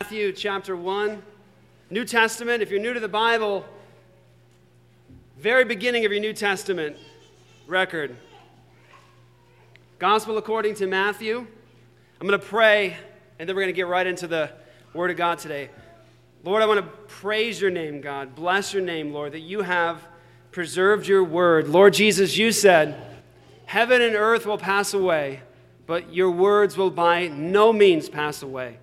Matthew chapter 1, New Testament. If you're new to the Bible, very beginning of your New Testament record. Gospel according to Matthew. I'm going to pray, and then we're going to get right into the Word of God today. Lord, I want to praise your name, God. Bless your name, Lord, that you have preserved your word. Lord Jesus, you said, Heaven and earth will pass away, but your words will by no means pass away.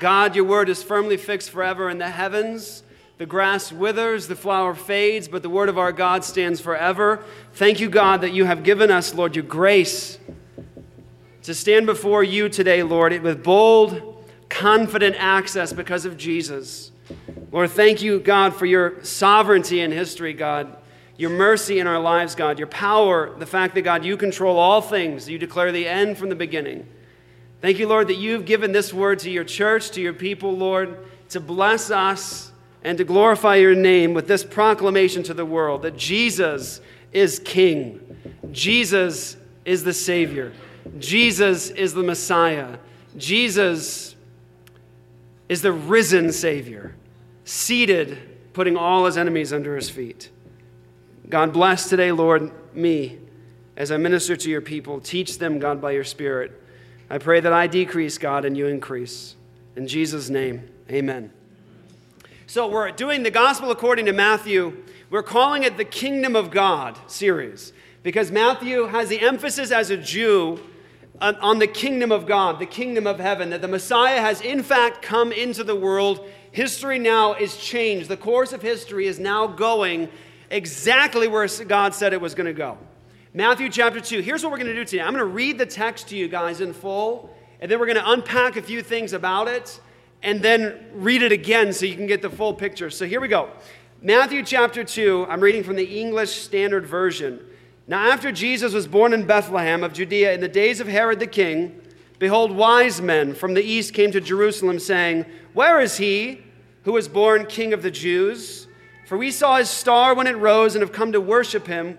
God, your word is firmly fixed forever in the heavens. The grass withers, the flower fades, but the word of our God stands forever. Thank you, God, that you have given us, Lord, your grace to stand before you today, Lord, with bold, confident access because of Jesus. Lord, thank you, God, for your sovereignty in history, God, your mercy in our lives, God, your power, the fact that, God, you control all things, you declare the end from the beginning. Thank you, Lord, that you've given this word to your church, to your people, Lord, to bless us and to glorify your name with this proclamation to the world that Jesus is King, Jesus is the Savior, Jesus is the Messiah, Jesus is the risen Savior, seated, putting all his enemies under his feet. God bless today, Lord, me as I minister to your people. Teach them, God, by your Spirit. I pray that I decrease, God, and you increase. In Jesus' name, amen. So, we're doing the gospel according to Matthew. We're calling it the Kingdom of God series because Matthew has the emphasis as a Jew on the kingdom of God, the kingdom of heaven, that the Messiah has in fact come into the world. History now is changed. The course of history is now going exactly where God said it was going to go. Matthew chapter 2. Here's what we're going to do today. I'm going to read the text to you guys in full, and then we're going to unpack a few things about it, and then read it again so you can get the full picture. So here we go. Matthew chapter 2. I'm reading from the English Standard Version. Now, after Jesus was born in Bethlehem of Judea in the days of Herod the king, behold, wise men from the east came to Jerusalem, saying, Where is he who was born king of the Jews? For we saw his star when it rose and have come to worship him.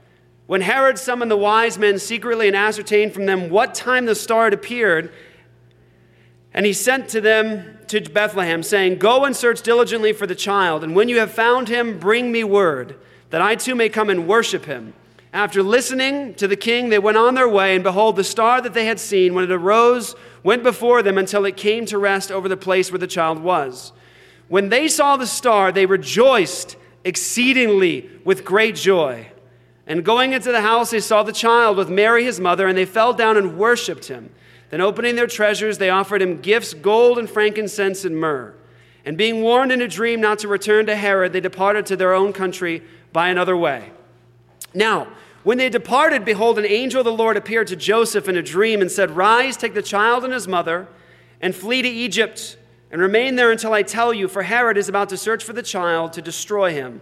When Herod summoned the wise men secretly and ascertained from them what time the star had appeared, and he sent to them to Bethlehem, saying, Go and search diligently for the child, and when you have found him, bring me word, that I too may come and worship him. After listening to the king, they went on their way, and behold, the star that they had seen, when it arose, went before them until it came to rest over the place where the child was. When they saw the star, they rejoiced exceedingly with great joy. And going into the house, they saw the child with Mary, his mother, and they fell down and worshiped him. Then, opening their treasures, they offered him gifts gold and frankincense and myrrh. And being warned in a dream not to return to Herod, they departed to their own country by another way. Now, when they departed, behold, an angel of the Lord appeared to Joseph in a dream and said, Rise, take the child and his mother, and flee to Egypt, and remain there until I tell you, for Herod is about to search for the child to destroy him.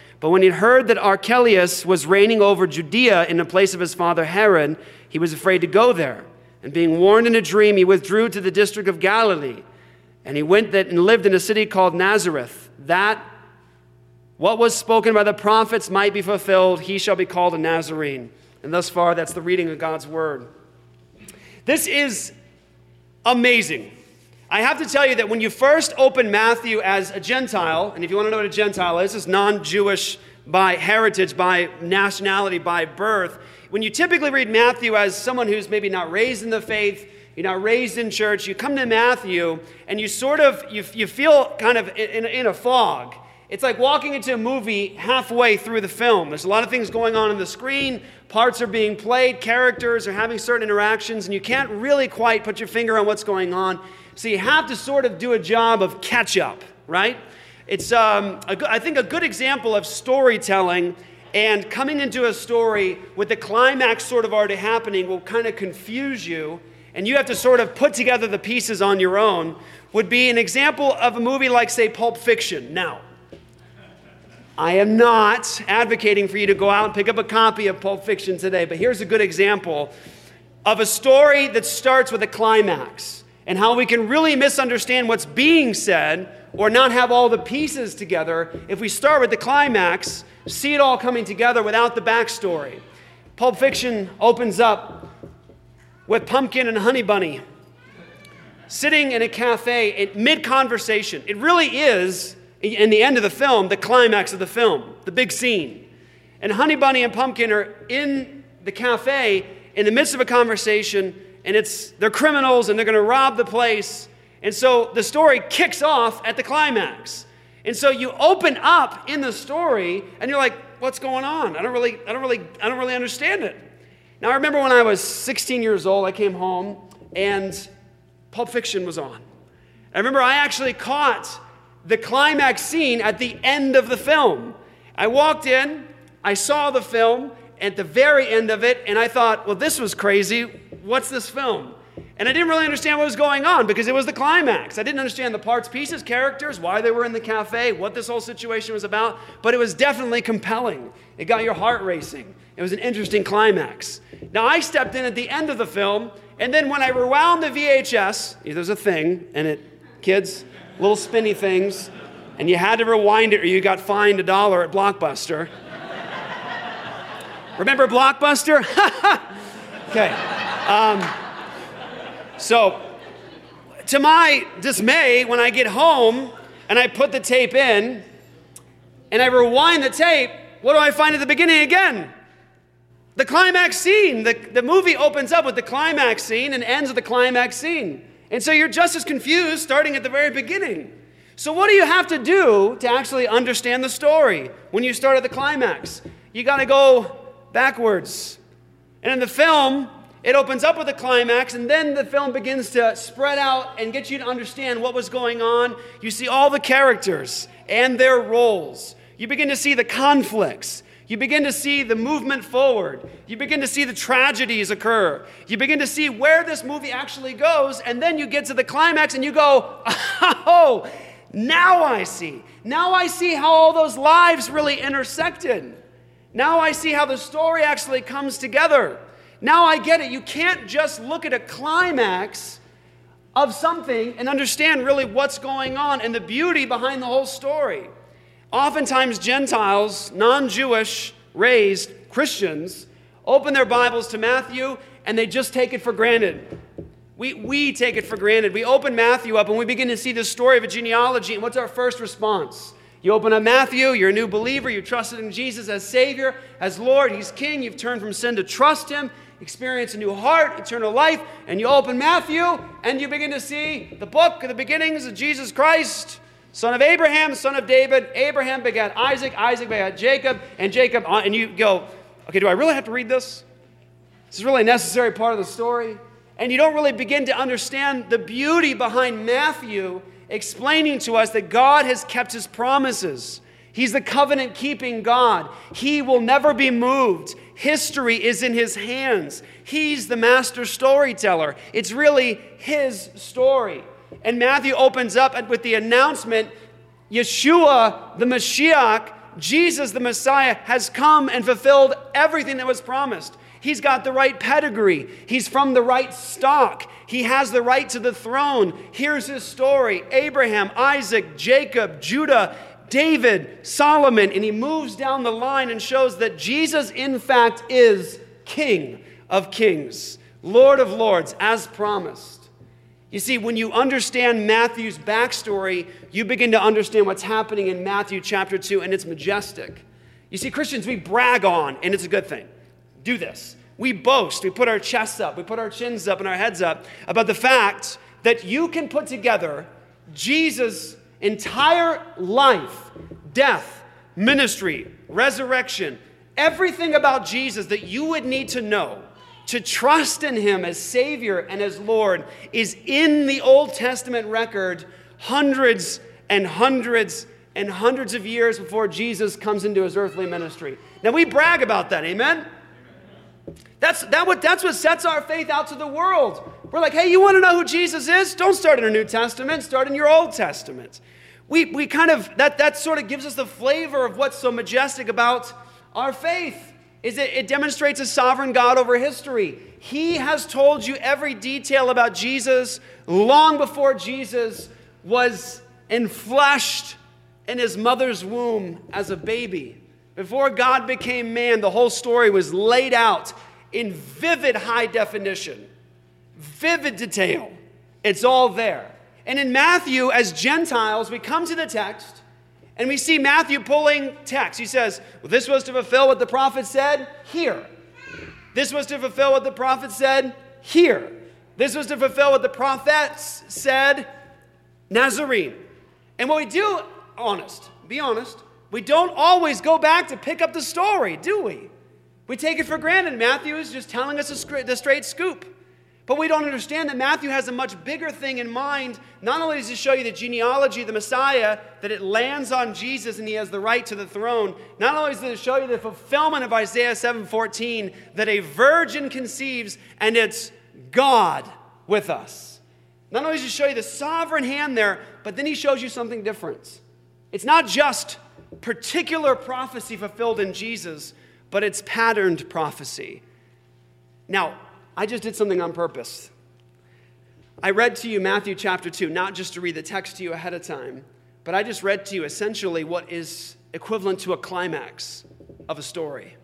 But when he heard that Archelaus was reigning over Judea in the place of his father Herod, he was afraid to go there. And being warned in a dream, he withdrew to the district of Galilee. And he went that and lived in a city called Nazareth, that what was spoken by the prophets might be fulfilled. He shall be called a Nazarene. And thus far, that's the reading of God's word. This is amazing. I have to tell you that when you first open Matthew as a Gentile, and if you want to know what a Gentile is, it's non Jewish by heritage, by nationality, by birth. When you typically read Matthew as someone who's maybe not raised in the faith, you're not raised in church, you come to Matthew and you sort of, you, you feel kind of in, in a fog. It's like walking into a movie halfway through the film. There's a lot of things going on on the screen, parts are being played, characters are having certain interactions, and you can't really quite put your finger on what's going on. So you have to sort of do a job of catch up, right? It's, um, a, I think, a good example of storytelling and coming into a story with the climax sort of already happening will kind of confuse you, and you have to sort of put together the pieces on your own, would be an example of a movie like, say, Pulp Fiction. Now, I am not advocating for you to go out and pick up a copy of Pulp Fiction today, but here's a good example of a story that starts with a climax and how we can really misunderstand what's being said or not have all the pieces together if we start with the climax, see it all coming together without the backstory. Pulp Fiction opens up with Pumpkin and Honey Bunny sitting in a cafe in mid conversation. It really is, in the end of the film, the climax of the film, the big scene. And Honey Bunny and Pumpkin are in the cafe in the midst of a conversation, and it's they're criminals and they're going to rob the place and so the story kicks off at the climax. And so you open up in the story and you're like, what's going on? I don't really, I don't really, I don't really understand it. Now I remember when I was 16 years old, I came home and Pulp Fiction was on. I remember I actually caught the climax scene at the end of the film. I walked in, I saw the film at the very end of it, and I thought, well, this was crazy. What's this film? And I didn't really understand what was going on because it was the climax. I didn't understand the parts, pieces, characters, why they were in the cafe, what this whole situation was about, but it was definitely compelling. It got your heart racing. It was an interesting climax. Now, I stepped in at the end of the film, and then when I rewound the VHS, there's a thing, and it, kids, little spinny things, and you had to rewind it or you got fined a dollar at Blockbuster. Remember Blockbuster? okay. Um, so, to my dismay, when I get home and I put the tape in and I rewind the tape, what do I find at the beginning again? The climax scene. The, the movie opens up with the climax scene and ends with the climax scene. And so you're just as confused starting at the very beginning. So, what do you have to do to actually understand the story when you start at the climax? You got to go backwards. And in the film, it opens up with a climax, and then the film begins to spread out and get you to understand what was going on. You see all the characters and their roles. You begin to see the conflicts. You begin to see the movement forward. You begin to see the tragedies occur. You begin to see where this movie actually goes, and then you get to the climax and you go, oh, now I see. Now I see how all those lives really intersected. Now I see how the story actually comes together. Now I get it. You can't just look at a climax of something and understand really what's going on and the beauty behind the whole story. Oftentimes, Gentiles, non Jewish raised Christians, open their Bibles to Matthew and they just take it for granted. We, we take it for granted. We open Matthew up and we begin to see the story of a genealogy, and what's our first response? You open up Matthew, you're a new believer, you trusted in Jesus as Savior, as Lord, He's King, you've turned from sin to trust Him, experience a new heart, eternal life, and you open Matthew and you begin to see the book of the beginnings of Jesus Christ, son of Abraham, son of David. Abraham begat Isaac, Isaac begat Jacob, and Jacob, uh, and you go, okay, do I really have to read this? This is really a necessary part of the story. And you don't really begin to understand the beauty behind Matthew explaining to us that God has kept his promises. He's the covenant keeping God. He will never be moved. History is in his hands. He's the master storyteller. It's really his story. And Matthew opens up with the announcement Yeshua, the Mashiach, Jesus, the Messiah, has come and fulfilled everything that was promised. He's got the right pedigree. He's from the right stock. He has the right to the throne. Here's his story Abraham, Isaac, Jacob, Judah, David, Solomon, and he moves down the line and shows that Jesus, in fact, is King of kings, Lord of lords, as promised. You see, when you understand Matthew's backstory, you begin to understand what's happening in Matthew chapter 2, and it's majestic. You see, Christians, we brag on, and it's a good thing. Do this. We boast, we put our chests up, we put our chins up and our heads up about the fact that you can put together Jesus' entire life, death, ministry, resurrection, everything about Jesus that you would need to know to trust in him as Savior and as Lord is in the Old Testament record hundreds and hundreds and hundreds of years before Jesus comes into his earthly ministry. Now we brag about that, amen? That's, that what, that's what sets our faith out to the world. We're like, hey, you want to know who Jesus is? Don't start in a New Testament, start in your Old Testament. We, we kind of, that, that sort of gives us the flavor of what's so majestic about our faith is it, it demonstrates a sovereign God over history. He has told you every detail about Jesus long before Jesus was enfleshed in his mother's womb as a baby. Before God became man, the whole story was laid out in vivid high definition, vivid detail. It's all there. And in Matthew, as Gentiles, we come to the text and we see Matthew pulling text. He says, well, This was to fulfill what the prophet said here. This was to fulfill what the prophet said here. This was to fulfill what the prophets said, Nazarene. And what we do, honest, be honest, we don't always go back to pick up the story, do we? We take it for granted. Matthew is just telling us the straight scoop. But we don't understand that Matthew has a much bigger thing in mind. Not only does he show you the genealogy of the Messiah, that it lands on Jesus and he has the right to the throne, not only does it show you the fulfillment of Isaiah 7:14, that a virgin conceives and it's God with us. Not only does he show you the sovereign hand there, but then he shows you something different. It's not just particular prophecy fulfilled in Jesus, but it's patterned prophecy. Now, I just did something on purpose. I read to you Matthew chapter 2, not just to read the text to you ahead of time, but I just read to you essentially what is equivalent to a climax of a story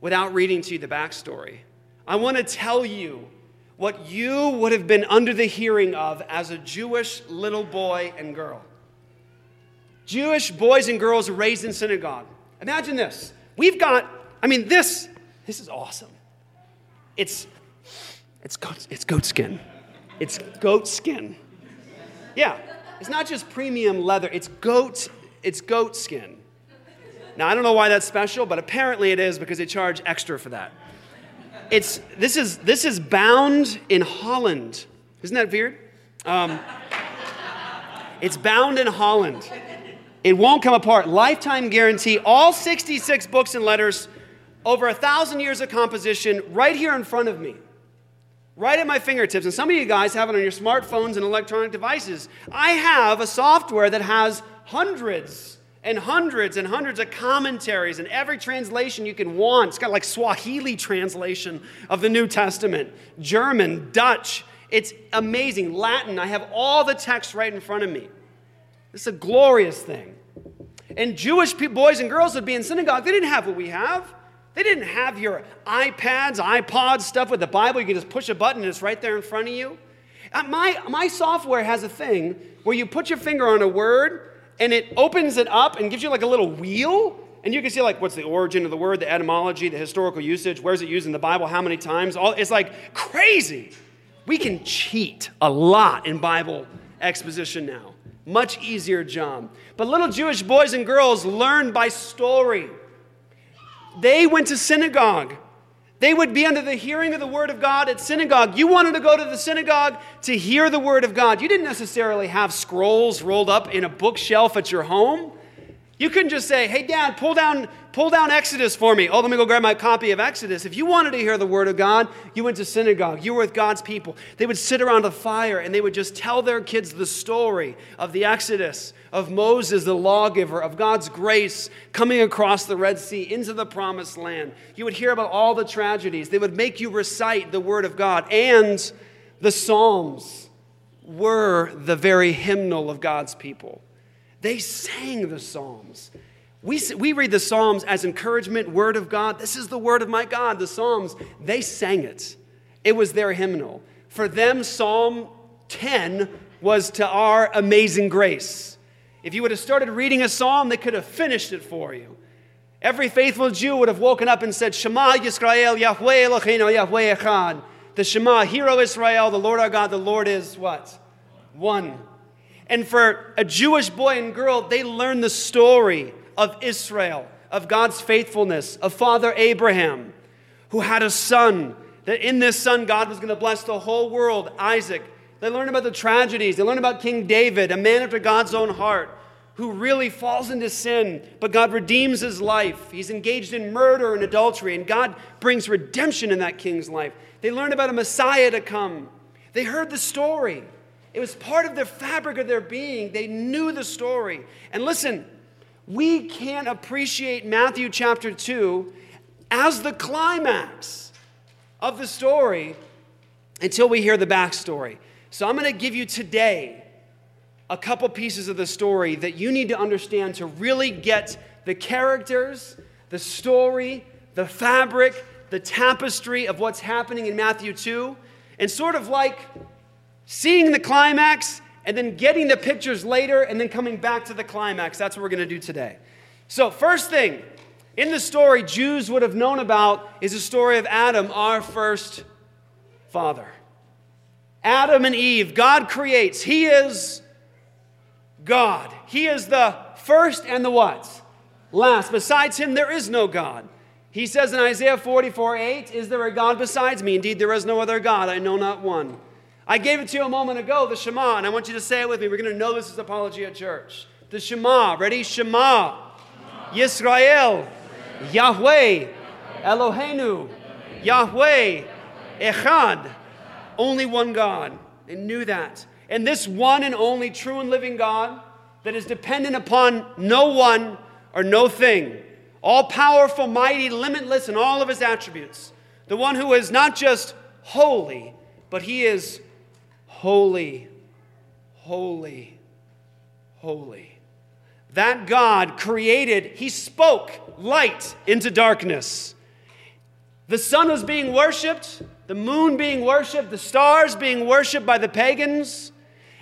without reading to you the backstory. I want to tell you what you would have been under the hearing of as a Jewish little boy and girl. Jewish boys and girls raised in synagogue. Imagine this. We've got, I mean, this, this is awesome. It's, it's, goat, it's goat skin. It's goat skin. Yeah, it's not just premium leather, it's goat, it's goat skin. Now, I don't know why that's special, but apparently it is because they charge extra for that. It's, this, is, this is bound in Holland. Isn't that weird? Um, it's bound in Holland. It won't come apart. Lifetime guarantee. All 66 books and letters over a thousand years of composition right here in front of me, right at my fingertips. And some of you guys have it on your smartphones and electronic devices. I have a software that has hundreds and hundreds and hundreds of commentaries and every translation you can want. It's got like Swahili translation of the New Testament, German, Dutch. It's amazing. Latin, I have all the text right in front of me. It's a glorious thing. And Jewish boys and girls would be in synagogue. They didn't have what we have. They didn't have your iPads, iPods, stuff with the Bible. You can just push a button and it's right there in front of you. Uh, my, my software has a thing where you put your finger on a word and it opens it up and gives you like a little wheel. And you can see like what's the origin of the word, the etymology, the historical usage, where's it used in the Bible, how many times. All, it's like crazy. We can cheat a lot in Bible exposition now. Much easier job. But little Jewish boys and girls learn by story. They went to synagogue. They would be under the hearing of the word of God at synagogue. You wanted to go to the synagogue to hear the word of God. You didn't necessarily have scrolls rolled up in a bookshelf at your home. You couldn't just say, hey, Dad, pull down, pull down Exodus for me. Oh, let me go grab my copy of Exodus. If you wanted to hear the word of God, you went to synagogue. You were with God's people. They would sit around a fire and they would just tell their kids the story of the Exodus, of Moses, the lawgiver, of God's grace coming across the Red Sea into the promised land. You would hear about all the tragedies. They would make you recite the word of God. And the Psalms were the very hymnal of God's people. They sang the Psalms. We, we read the Psalms as encouragement, word of God. This is the word of my God, the Psalms. They sang it, it was their hymnal. For them, Psalm 10 was to our amazing grace. If you would have started reading a psalm, they could have finished it for you. Every faithful Jew would have woken up and said, Shema Yisrael, Yahweh Eloheinu, Yahweh Echad. The Shema, Hero Israel, the Lord our God, the Lord is what? One. And for a Jewish boy and girl, they learned the story of Israel, of God's faithfulness, of Father Abraham, who had a son, that in this son, God was going to bless the whole world, Isaac. They learned about the tragedies. They learned about King David, a man after God's own heart, who really falls into sin, but God redeems his life. He's engaged in murder and adultery, and God brings redemption in that king's life. They learned about a Messiah to come. They heard the story. It was part of the fabric of their being. They knew the story. And listen, we can't appreciate Matthew chapter 2 as the climax of the story until we hear the backstory. So I'm going to give you today a couple pieces of the story that you need to understand to really get the characters, the story, the fabric, the tapestry of what's happening in Matthew 2, and sort of like seeing the climax and then getting the pictures later and then coming back to the climax. That's what we're going to do today. So, first thing in the story Jews would have known about is the story of Adam, our first father. Adam and Eve, God creates. He is God. He is the first and the what? Last. Besides him, there is no God. He says in Isaiah 44 8, Is there a God besides me? Indeed, there is no other God. I know not one. I gave it to you a moment ago, the Shema, and I want you to say it with me. We're going to know this is Apologia Church. The Shema. Ready? Shema. Yisrael. Yahweh. Eloheinu. Yahweh. Echad. Only one God. They knew that. And this one and only true and living God that is dependent upon no one or no thing, all powerful, mighty, limitless in all of his attributes, the one who is not just holy, but he is holy, holy, holy. That God created, He spoke light into darkness. The sun was being worshiped, the moon being worshiped, the stars being worshiped by the pagans.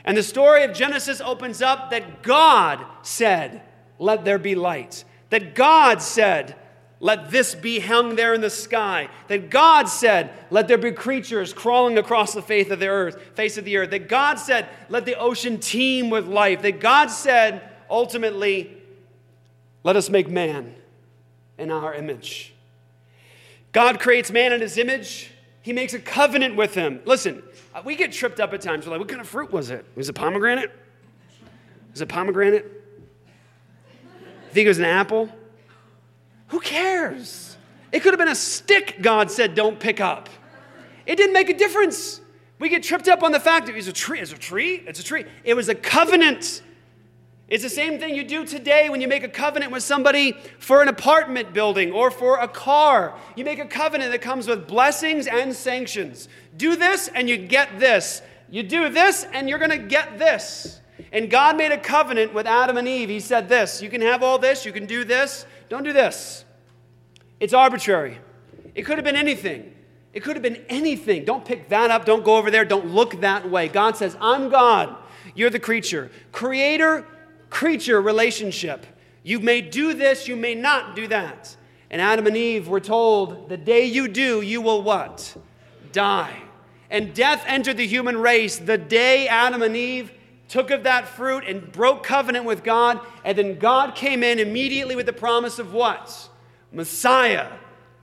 And the story of Genesis opens up that God said, Let there be light. That God said, let this be hung there in the sky. That God said, Let there be creatures crawling across the face of the earth, face of the earth. That God said, Let the ocean teem with life. That God said, ultimately, Let us make man in our image. God creates man in his image. He makes a covenant with him. Listen, we get tripped up at times. We're like, what kind of fruit was it? Was it pomegranate? Was it pomegranate? think it was an apple? Who cares? It could have been a stick God said don't pick up. It didn't make a difference. We get tripped up on the fact that it's a tree. It's a tree. It's a tree. It was a covenant. It's the same thing you do today when you make a covenant with somebody for an apartment building or for a car. You make a covenant that comes with blessings and sanctions. Do this and you get this. You do this and you're going to get this. And God made a covenant with Adam and Eve. He said this You can have all this, you can do this, don't do this. It's arbitrary. It could have been anything. It could have been anything. Don't pick that up. Don't go over there. Don't look that way. God says, I'm God. You're the creature. Creator creature relationship. You may do this, you may not do that. And Adam and Eve were told, the day you do, you will what? Die. And death entered the human race the day Adam and Eve took of that fruit and broke covenant with God. And then God came in immediately with the promise of what? Messiah.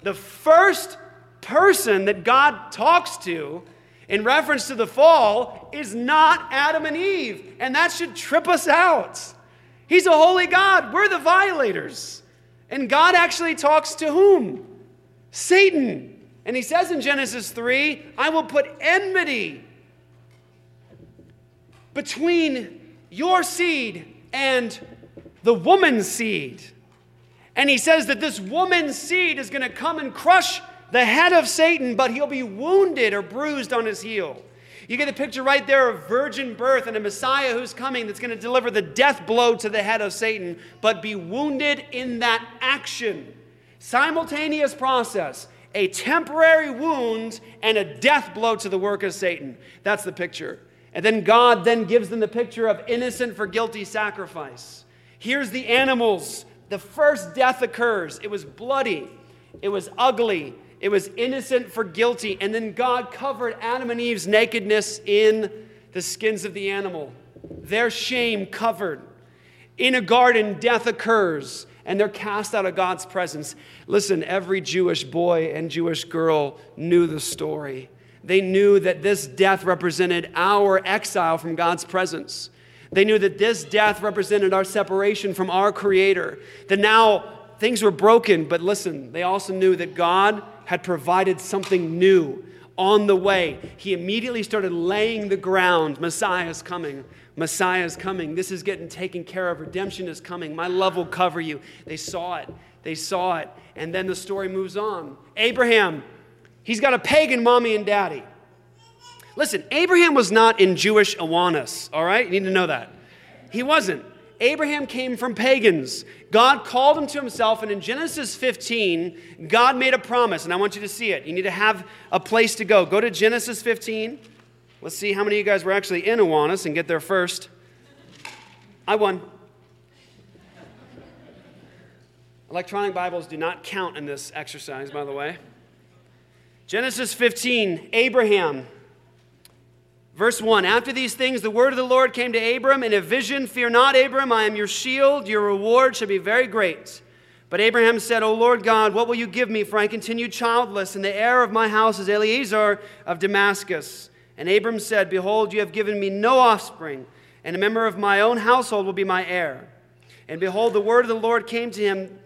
The first person that God talks to in reference to the fall is not Adam and Eve. And that should trip us out. He's a holy God. We're the violators. And God actually talks to whom? Satan. And he says in Genesis 3 I will put enmity between your seed and the woman's seed. And he says that this woman's seed is going to come and crush the head of Satan, but he'll be wounded or bruised on his heel. You get the picture right there of virgin birth and a Messiah who's coming that's going to deliver the death blow to the head of Satan, but be wounded in that action. Simultaneous process a temporary wound and a death blow to the work of Satan. That's the picture. And then God then gives them the picture of innocent for guilty sacrifice. Here's the animals. The first death occurs. It was bloody, it was ugly, it was innocent for guilty. And then God covered Adam and Eve's nakedness in the skins of the animal, their shame covered. In a garden, death occurs and they're cast out of God's presence. Listen, every Jewish boy and Jewish girl knew the story. They knew that this death represented our exile from God's presence. They knew that this death represented our separation from our Creator. That now things were broken, but listen, they also knew that God had provided something new on the way. He immediately started laying the ground. Messiah is coming. Messiah is coming. This is getting taken care of. Redemption is coming. My love will cover you. They saw it. They saw it. And then the story moves on. Abraham, he's got a pagan mommy and daddy. Listen, Abraham was not in Jewish Awanas, all right? You need to know that. He wasn't. Abraham came from pagans. God called him to himself, and in Genesis 15, God made a promise, and I want you to see it. You need to have a place to go. Go to Genesis 15. Let's see how many of you guys were actually in Awanas and get there first. I won. Electronic Bibles do not count in this exercise, by the way. Genesis 15, Abraham. Verse 1 After these things, the word of the Lord came to Abram in a vision Fear not, Abram, I am your shield. Your reward shall be very great. But Abraham said, O Lord God, what will you give me? For I continue childless, and the heir of my house is Eliezer of Damascus. And Abram said, Behold, you have given me no offspring, and a member of my own household will be my heir. And behold, the word of the Lord came to him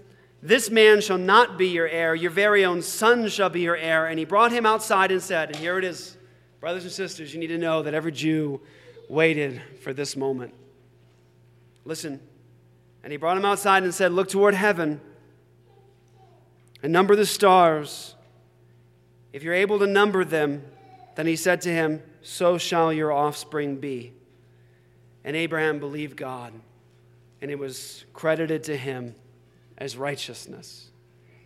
This man shall not be your heir, your very own son shall be your heir. And he brought him outside and said, And here it is, brothers and sisters, you need to know that every Jew waited for this moment. Listen. And he brought him outside and said, Look toward heaven and number the stars. If you're able to number them, then he said to him, So shall your offspring be. And Abraham believed God, and it was credited to him as righteousness.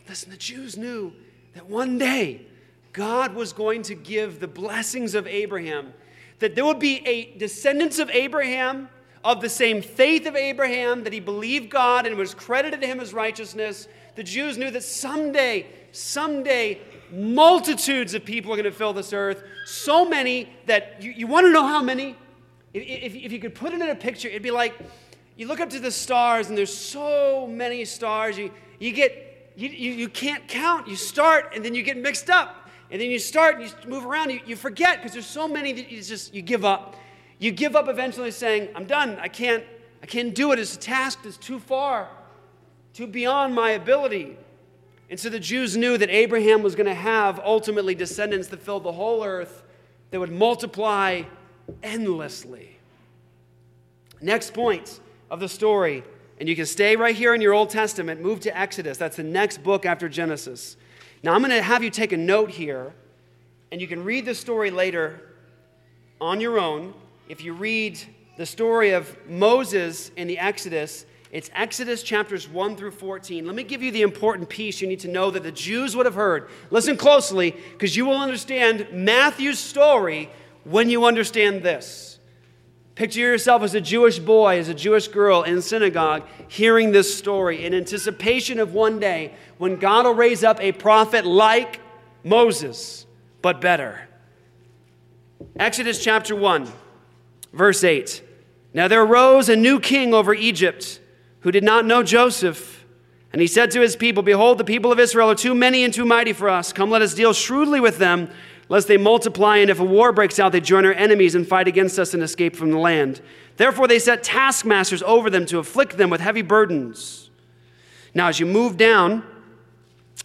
Listen, the Jews knew that one day God was going to give the blessings of Abraham, that there would be a descendants of Abraham of the same faith of Abraham, that he believed God and was credited to him as righteousness. The Jews knew that someday, someday, multitudes of people are going to fill this earth. So many that you, you want to know how many? If, if, if you could put it in a picture, it'd be like you look up to the stars and there's so many stars. You, you get, you, you, you can't count. You start and then you get mixed up. And then you start and you move around. You, you forget because there's so many that you just, you give up. You give up eventually saying, I'm done. I can't, I can't do it. It's a task that's too far, too beyond my ability. And so the Jews knew that Abraham was going to have ultimately descendants that filled the whole earth that would multiply endlessly. Next point of the story, and you can stay right here in your Old Testament, move to Exodus. That's the next book after Genesis. Now I'm going to have you take a note here, and you can read the story later on your own. If you read the story of Moses in the Exodus, it's Exodus chapters 1 through 14. Let me give you the important piece you need to know that the Jews would have heard. Listen closely, because you will understand Matthew's story when you understand this. Picture yourself as a Jewish boy, as a Jewish girl in synagogue, hearing this story in anticipation of one day when God will raise up a prophet like Moses, but better. Exodus chapter 1, verse 8. Now there arose a new king over Egypt who did not know Joseph. And he said to his people, Behold, the people of Israel are too many and too mighty for us. Come, let us deal shrewdly with them, lest they multiply, and if a war breaks out, they join our enemies and fight against us and escape from the land. Therefore, they set taskmasters over them to afflict them with heavy burdens. Now, as you move down,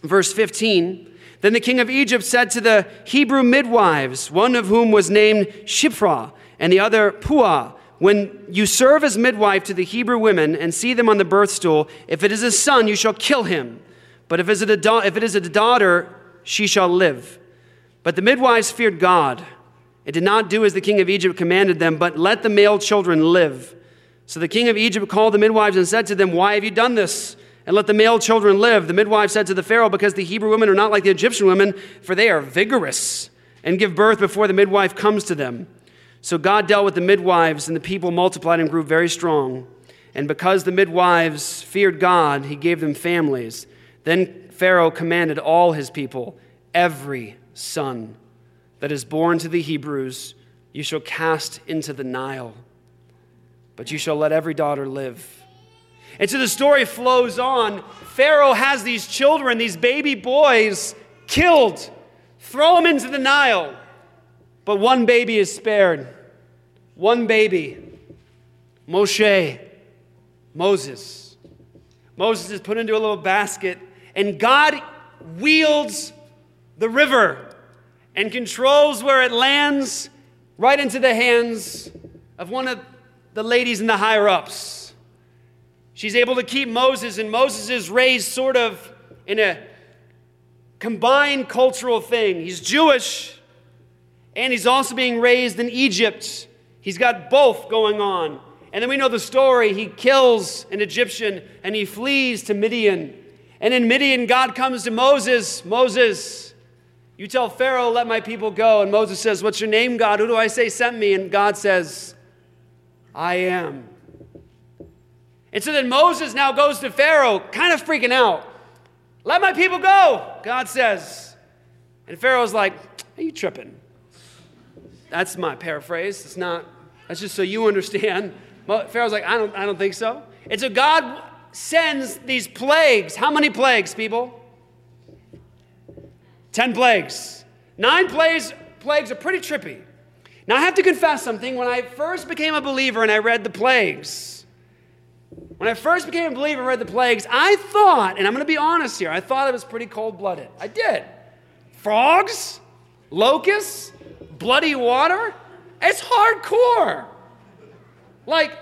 verse 15, then the king of Egypt said to the Hebrew midwives, one of whom was named Shiphrah, and the other Puah, when you serve as midwife to the Hebrew women and see them on the birth stool, if it is a son, you shall kill him. But if it is a, if it is a daughter, she shall live. But the midwives feared God and did not do as the king of Egypt commanded them, but let the male children live. So the king of Egypt called the midwives and said to them, Why have you done this? And let the male children live. The midwife said to the Pharaoh, Because the Hebrew women are not like the Egyptian women, for they are vigorous and give birth before the midwife comes to them. So God dealt with the midwives, and the people multiplied and grew very strong. And because the midwives feared God, he gave them families. Then Pharaoh commanded all his people, Every son that is born to the Hebrews, you shall cast into the Nile, but you shall let every daughter live. And so the story flows on. Pharaoh has these children, these baby boys, killed, throw them into the Nile. But one baby is spared. One baby, Moshe, Moses. Moses is put into a little basket, and God wields the river and controls where it lands right into the hands of one of the ladies in the higher ups. She's able to keep Moses, and Moses is raised sort of in a combined cultural thing. He's Jewish, and he's also being raised in Egypt. He's got both going on. And then we know the story. He kills an Egyptian and he flees to Midian. And in Midian, God comes to Moses Moses, you tell Pharaoh, let my people go. And Moses says, What's your name, God? Who do I say sent me? And God says, I am. And so then Moses now goes to Pharaoh, kind of freaking out. Let my people go, God says. And Pharaoh's like, Are you tripping? That's my paraphrase. It's not, that's just so you understand. Pharaoh's like, I don't, I don't think so. And so God sends these plagues. How many plagues, people? Ten plagues. Nine plagues, plagues are pretty trippy. Now, I have to confess something. When I first became a believer and I read the plagues, when I first became a believer and read the plagues, I thought, and I'm going to be honest here, I thought it was pretty cold blooded. I did. Frogs, locusts, bloody water. It's hardcore. Like,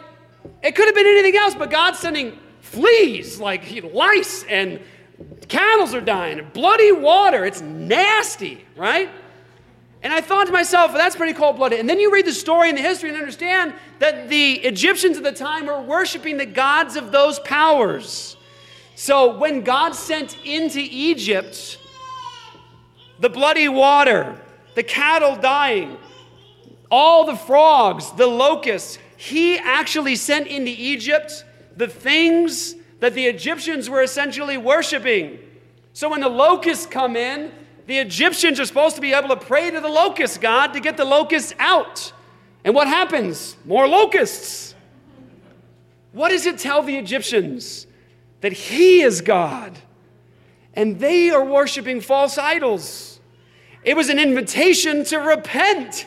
it could have been anything else, but God's sending fleas, like lice and Camels are dying, bloody water. It's nasty, right? And I thought to myself, well, that's pretty cold blooded. And then you read the story and the history and understand that the Egyptians at the time were worshiping the gods of those powers. So when God sent into Egypt the bloody water, the cattle dying, all the frogs, the locusts, he actually sent into Egypt the things that the Egyptians were essentially worshiping. So when the locusts come in, the Egyptians are supposed to be able to pray to the locust god to get the locusts out. And what happens? More locusts. What does it tell the Egyptians? That He is God. And they are worshiping false idols. It was an invitation to repent,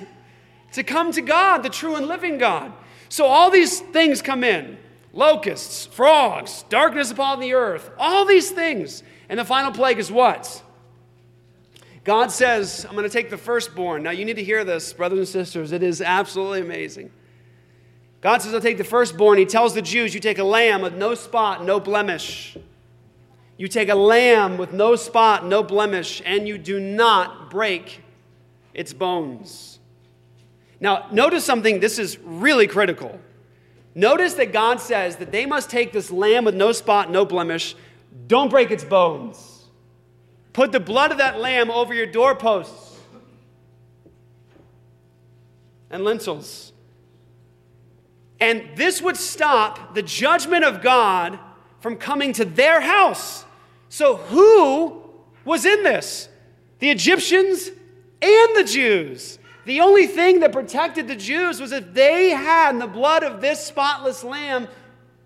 to come to God, the true and living God. So all these things come in locusts, frogs, darkness upon the earth, all these things. And the final plague is what? God says, I'm going to take the firstborn. Now, you need to hear this, brothers and sisters. It is absolutely amazing. God says, I'll take the firstborn. He tells the Jews, You take a lamb with no spot, no blemish. You take a lamb with no spot, no blemish, and you do not break its bones. Now, notice something, this is really critical. Notice that God says that they must take this lamb with no spot, no blemish, don't break its bones. Put the blood of that lamb over your doorposts and lintels. And this would stop the judgment of God from coming to their house. So, who was in this? The Egyptians and the Jews. The only thing that protected the Jews was if they had the blood of this spotless lamb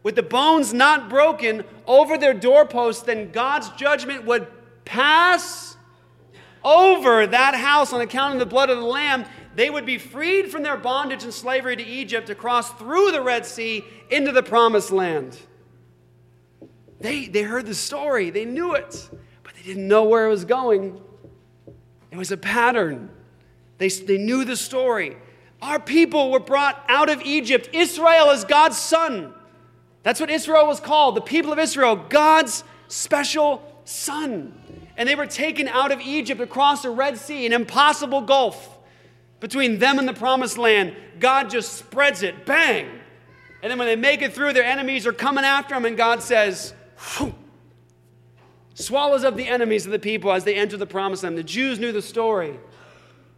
with the bones not broken over their doorposts, then God's judgment would pass over that house on account of the blood of the lamb. They would be freed from their bondage and slavery to Egypt to cross through the Red Sea into the promised land. They, they heard the story, they knew it, but they didn't know where it was going. It was a pattern. They, they knew the story. Our people were brought out of Egypt. Israel is God's son. That's what Israel was called, the people of Israel, God's special son. And they were taken out of Egypt across the Red Sea, an impossible gulf. between them and the promised land, God just spreads it, bang. And then when they make it through, their enemies are coming after them, and God says, Phew, swallows up the enemies of the people as they enter the promised land. The Jews knew the story.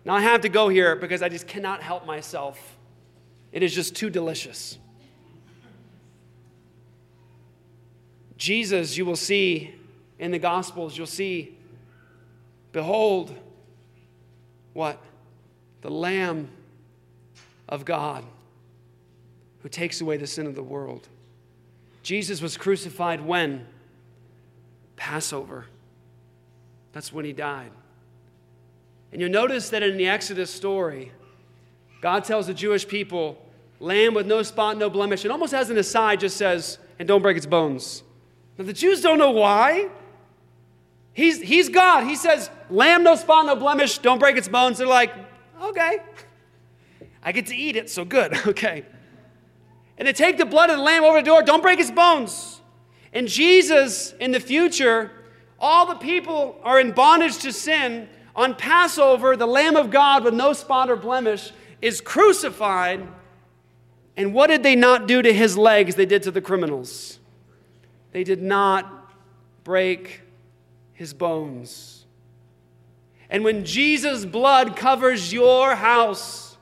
Now I have to go here because I just cannot help myself. It is just too delicious. Jesus, you will see in the Gospels, you'll see, behold, what? The Lamb of God who takes away the sin of the world. Jesus was crucified when? Passover. That's when he died. And you'll notice that in the Exodus story, God tells the Jewish people, lamb with no spot, no blemish. It almost has an aside, just says, and don't break its bones. Now, the Jews don't know why. He's, he's God. He says, lamb, no spot, no blemish, don't break its bones. They're like, okay. I get to eat it, so good. Okay. And they take the blood of the lamb over the door, don't break its bones. And Jesus, in the future, all the people are in bondage to sin. On Passover, the Lamb of God with no spot or blemish is crucified. And what did they not do to his legs? They did to the criminals. They did not break his bones. And when Jesus' blood covers your house,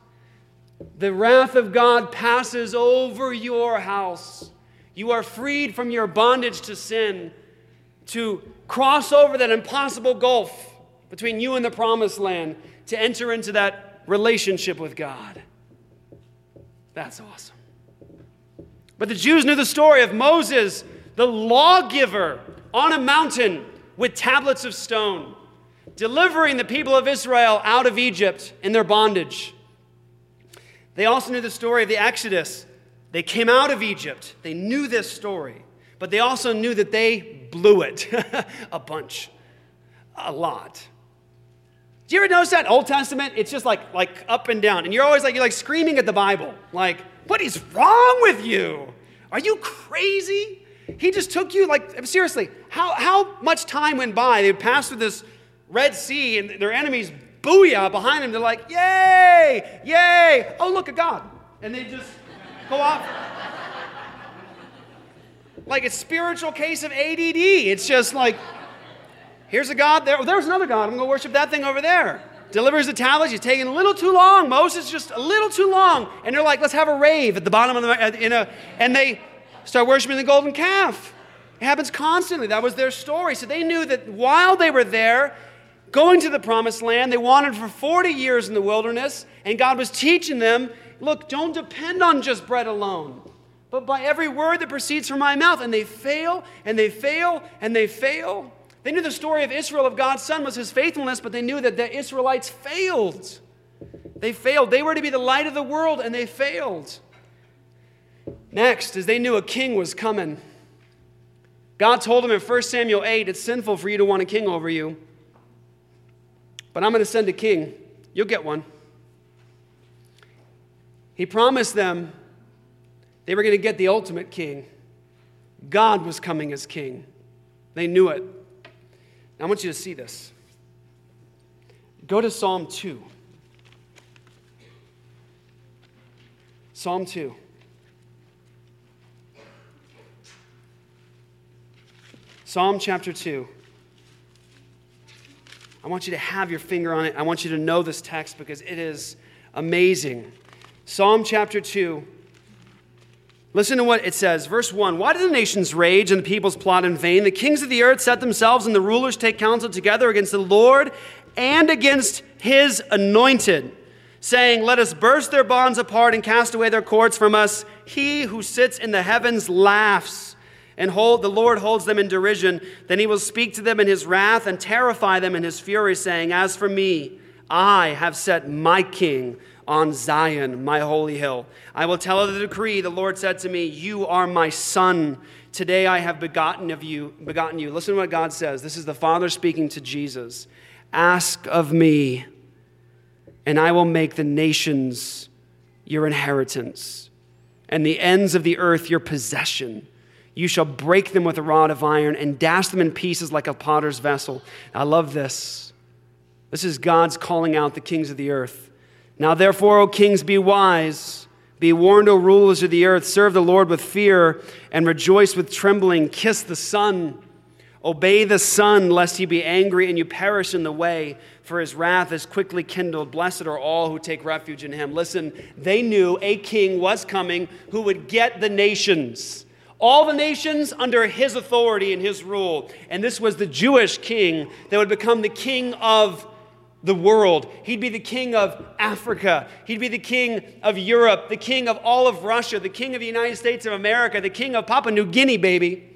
the wrath of God passes over your house. You are freed from your bondage to sin to cross over that impossible gulf between you and the promised land to enter into that relationship with God. That's awesome. But the Jews knew the story of Moses, the lawgiver, on a mountain with tablets of stone, delivering the people of Israel out of Egypt in their bondage. They also knew the story of the Exodus. They came out of Egypt. They knew this story, but they also knew that they blew it a bunch, a lot. Do you ever notice that Old Testament? It's just like like up and down, and you're always like you're like screaming at the Bible, like, "What is wrong with you? Are you crazy?" He just took you like seriously. How how much time went by? They would pass through this Red Sea, and their enemies booyah behind them. They're like, "Yay, yay! Oh look at God!" And they just go off. like a spiritual case of ADD. It's just like Here's a God there. Oh, there's another God. I'm going to worship that thing over there. Delivers the tablets. He's taking a little too long. Moses just a little too long. And they're like, let's have a rave at the bottom of the, in a, and they start worshiping the golden calf. It happens constantly. That was their story. So they knew that while they were there, going to the promised land, they wandered for 40 years in the wilderness, and God was teaching them look, don't depend on just bread alone, but by every word that proceeds from my mouth. And they fail, and they fail, and they fail. They knew the story of Israel, of God's Son, was his faithfulness, but they knew that the Israelites failed. They failed. They were to be the light of the world, and they failed. Next, as they knew a king was coming, God told them in 1 Samuel 8, it's sinful for you to want a king over you, but I'm going to send a king. You'll get one. He promised them they were going to get the ultimate king. God was coming as king. They knew it. I want you to see this. Go to Psalm 2. Psalm 2. Psalm chapter 2. I want you to have your finger on it. I want you to know this text because it is amazing. Psalm chapter 2. Listen to what it says. Verse 1 Why do the nations rage and the peoples plot in vain? The kings of the earth set themselves, and the rulers take counsel together against the Lord and against his anointed, saying, Let us burst their bonds apart and cast away their cords from us. He who sits in the heavens laughs, and hold, the Lord holds them in derision. Then he will speak to them in his wrath and terrify them in his fury, saying, As for me, I have set my king on Zion, my holy hill. I will tell of the decree. The Lord said to me, You are my son. Today I have begotten of you, begotten you. Listen to what God says. This is the Father speaking to Jesus. Ask of me, and I will make the nations your inheritance, and the ends of the earth your possession. You shall break them with a rod of iron and dash them in pieces like a potter's vessel. I love this. This is God's calling out the kings of the earth Now, therefore, O kings, be wise. Be warned, O rulers of the earth. Serve the Lord with fear and rejoice with trembling. Kiss the Son. Obey the Son, lest he be angry and you perish in the way, for his wrath is quickly kindled. Blessed are all who take refuge in him. Listen, they knew a king was coming who would get the nations. All the nations under his authority and his rule. And this was the Jewish king that would become the king of the world. He'd be the king of Africa. He'd be the king of Europe, the king of all of Russia, the king of the United States of America, the king of Papua New Guinea, baby.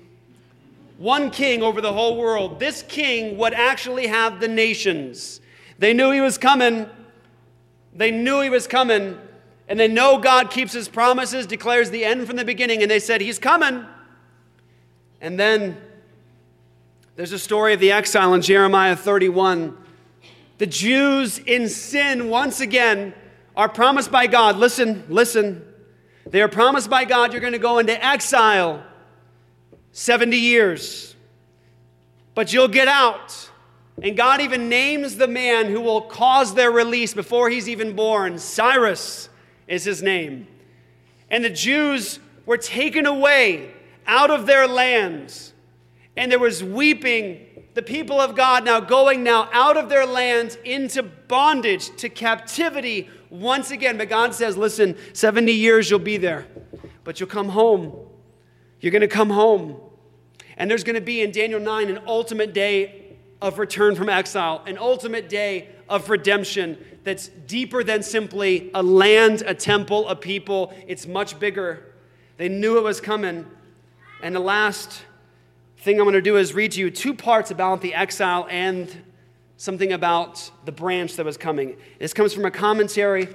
One king over the whole world. This king would actually have the nations. They knew he was coming. They knew he was coming. And they know God keeps his promises, declares the end from the beginning. And they said, He's coming. And then there's a story of the exile in Jeremiah 31 the Jews in sin, once again, are promised by God. Listen, listen. They are promised by God you're going to go into exile 70 years, but you'll get out. And God even names the man who will cause their release before he's even born. Cyrus is his name. And the Jews were taken away out of their lands, and there was weeping the people of God now going now out of their lands into bondage, to captivity once again. But God says, listen, 70 years you'll be there, but you'll come home. You're going to come home. And there's going to be in Daniel 9 an ultimate day of return from exile, an ultimate day of redemption that's deeper than simply a land, a temple, a people. It's much bigger. They knew it was coming. And the last thing I'm going to do is read to you two parts about the exile and something about the branch that was coming. This comes from a commentary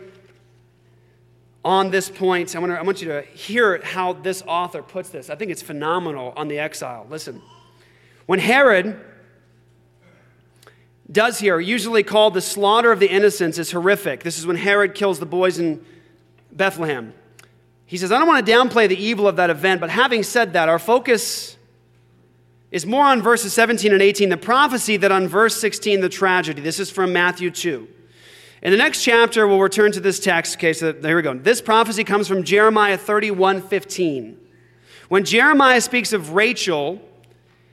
on this point. I want, to, I want you to hear how this author puts this. I think it's phenomenal on the exile. Listen. When Herod does here, usually called the slaughter of the innocents, is horrific. This is when Herod kills the boys in Bethlehem. He says, I don't want to downplay the evil of that event, but having said that, our focus is more on verses 17 and 18, the prophecy, that on verse 16, the tragedy. This is from Matthew 2. In the next chapter, we'll return to this text. Okay, so there we go. This prophecy comes from Jeremiah 31 15. When Jeremiah speaks of Rachel,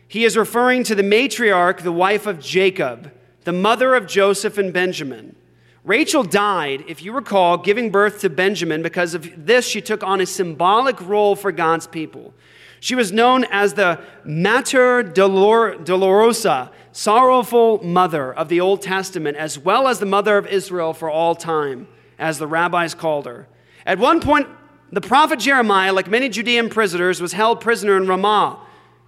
he is referring to the matriarch, the wife of Jacob, the mother of Joseph and Benjamin. Rachel died, if you recall, giving birth to Benjamin. Because of this, she took on a symbolic role for God's people. She was known as the Mater Dolor- Dolorosa, sorrowful mother of the Old Testament, as well as the mother of Israel for all time, as the rabbis called her. At one point, the prophet Jeremiah, like many Judean prisoners, was held prisoner in Ramah,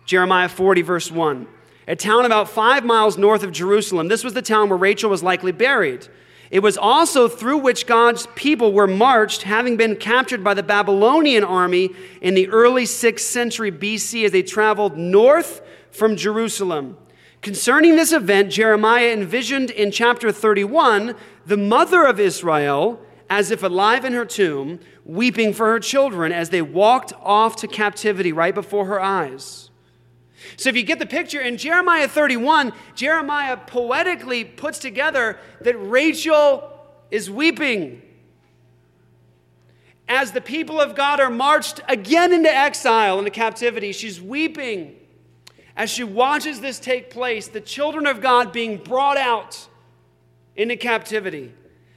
Jeremiah 40, verse 1, a town about five miles north of Jerusalem. This was the town where Rachel was likely buried. It was also through which God's people were marched, having been captured by the Babylonian army in the early 6th century BC as they traveled north from Jerusalem. Concerning this event, Jeremiah envisioned in chapter 31 the mother of Israel, as if alive in her tomb, weeping for her children as they walked off to captivity right before her eyes. So if you get the picture, in Jeremiah 31, Jeremiah poetically puts together that Rachel is weeping as the people of God are marched again into exile, into captivity. She's weeping as she watches this take place, the children of God being brought out into captivity.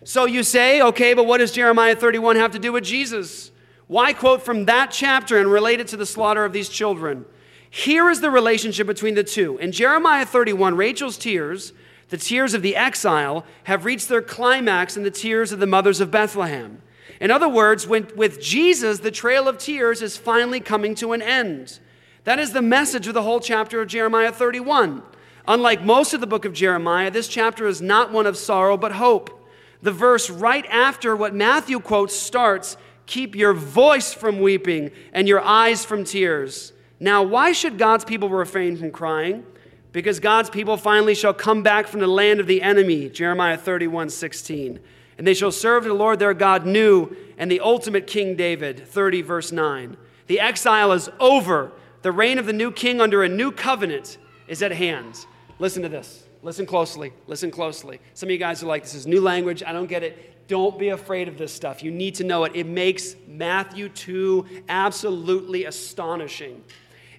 So you say, okay, but what does Jeremiah 31 have to do with Jesus? Why quote from that chapter and relate it to the slaughter of these children? Here is the relationship between the two. In Jeremiah 31, Rachel's tears, the tears of the exile, have reached their climax in the tears of the mothers of Bethlehem. In other words, when, with Jesus, the trail of tears is finally coming to an end. That is the message of the whole chapter of Jeremiah 31. Unlike most of the book of Jeremiah, this chapter is not one of sorrow but hope. The verse right after what Matthew quotes starts Keep your voice from weeping and your eyes from tears. Now, why should God's people refrain from crying? Because God's people finally shall come back from the land of the enemy, Jeremiah 31 16. And they shall serve the Lord their God new and the ultimate King David, 30 verse 9. The exile is over. The reign of the new king under a new covenant is at hand. Listen to this. Listen closely. Listen closely. Some of you guys are like, this is new language. I don't get it. Don't be afraid of this stuff. You need to know it. It makes Matthew 2 absolutely astonishing.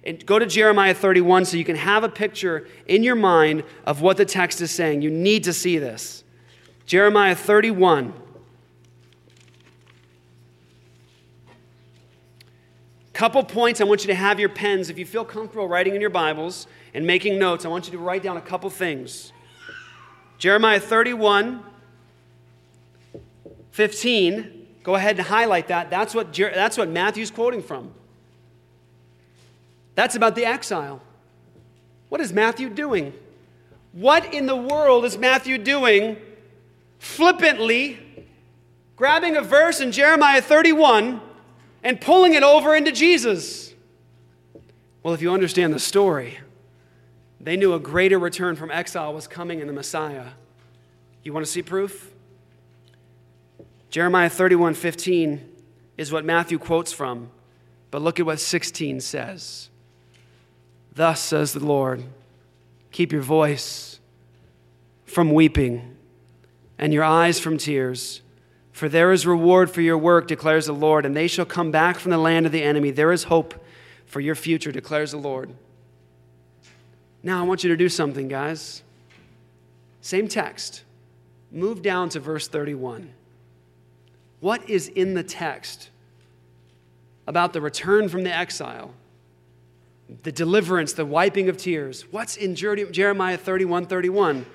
And go to Jeremiah 31 so you can have a picture in your mind of what the text is saying. You need to see this. Jeremiah 31. Couple points I want you to have your pens. If you feel comfortable writing in your Bibles and making notes, I want you to write down a couple things. Jeremiah 31, 15. Go ahead and highlight that. That's what, that's what Matthew's quoting from. That's about the exile. What is Matthew doing? What in the world is Matthew doing flippantly grabbing a verse in Jeremiah 31 and pulling it over into Jesus. Well, if you understand the story, they knew a greater return from exile was coming in the Messiah. You want to see proof? Jeremiah 31 15 is what Matthew quotes from, but look at what 16 says. Thus says the Lord, keep your voice from weeping and your eyes from tears. For there is reward for your work, declares the Lord, and they shall come back from the land of the enemy. There is hope for your future, declares the Lord. Now, I want you to do something, guys. Same text. Move down to verse 31. What is in the text about the return from the exile, the deliverance, the wiping of tears? What's in Jeremiah 31 31?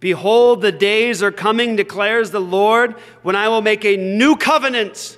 Behold, the days are coming, declares the Lord, when I will make a new covenant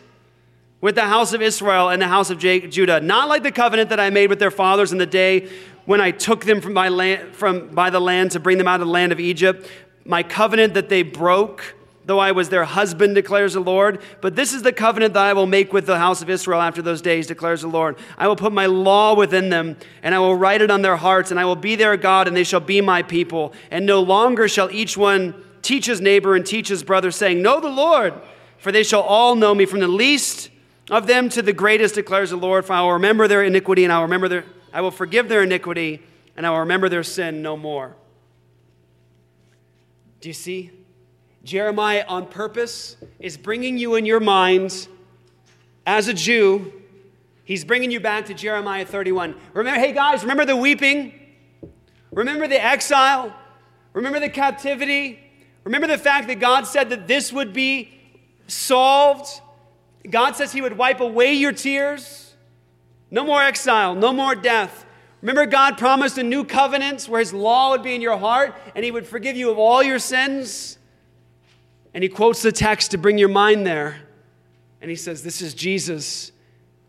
with the house of Israel and the house of Judah, not like the covenant that I made with their fathers in the day when I took them from land, from by the land to bring them out of the land of Egypt, my covenant that they broke though I was their husband, declares the Lord. But this is the covenant that I will make with the house of Israel after those days, declares the Lord. I will put my law within them, and I will write it on their hearts, and I will be their God, and they shall be my people. And no longer shall each one teach his neighbor and teach his brother, saying, Know the Lord, for they shall all know me, from the least of them to the greatest, declares the Lord. For I will remember their iniquity, and I will remember their I will forgive their iniquity, and I will remember their sin no more. Do you see? Jeremiah, on purpose, is bringing you in your mind as a Jew. He's bringing you back to Jeremiah 31. Remember, hey guys, remember the weeping? Remember the exile? Remember the captivity? Remember the fact that God said that this would be solved? God says He would wipe away your tears. No more exile, no more death. Remember, God promised a new covenant where His law would be in your heart and He would forgive you of all your sins? And he quotes the text to bring your mind there. And he says, This is Jesus.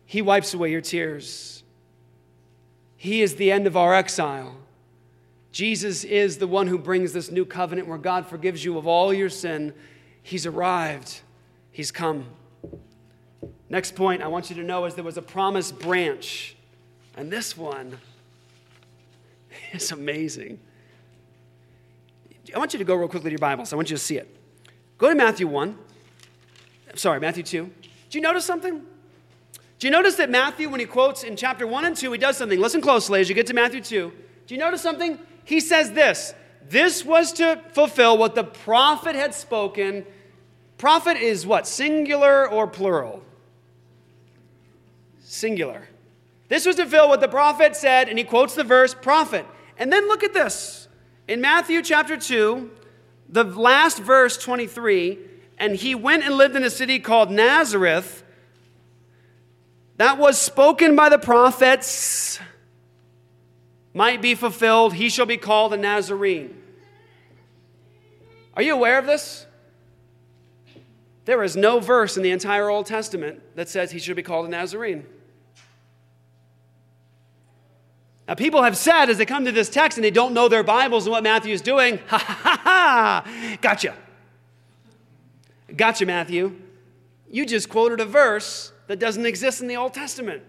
He wipes away your tears. He is the end of our exile. Jesus is the one who brings this new covenant where God forgives you of all your sin. He's arrived, He's come. Next point I want you to know is there was a promised branch. And this one is amazing. I want you to go real quickly to your Bibles. I want you to see it. Go to Matthew 1. Sorry, Matthew 2. Do you notice something? Do you notice that Matthew, when he quotes in chapter 1 and 2, he does something? Listen closely as you get to Matthew 2. Do you notice something? He says this this was to fulfill what the prophet had spoken. Prophet is what? Singular or plural? Singular. This was to fulfill what the prophet said, and he quotes the verse prophet. And then look at this. In Matthew chapter 2, the last verse 23 and he went and lived in a city called Nazareth that was spoken by the prophets might be fulfilled. He shall be called a Nazarene. Are you aware of this? There is no verse in the entire Old Testament that says he should be called a Nazarene Now, people have said as they come to this text and they don't know their Bibles and what Matthew is doing, ha ha ha ha, gotcha. Gotcha, Matthew. You just quoted a verse that doesn't exist in the Old Testament.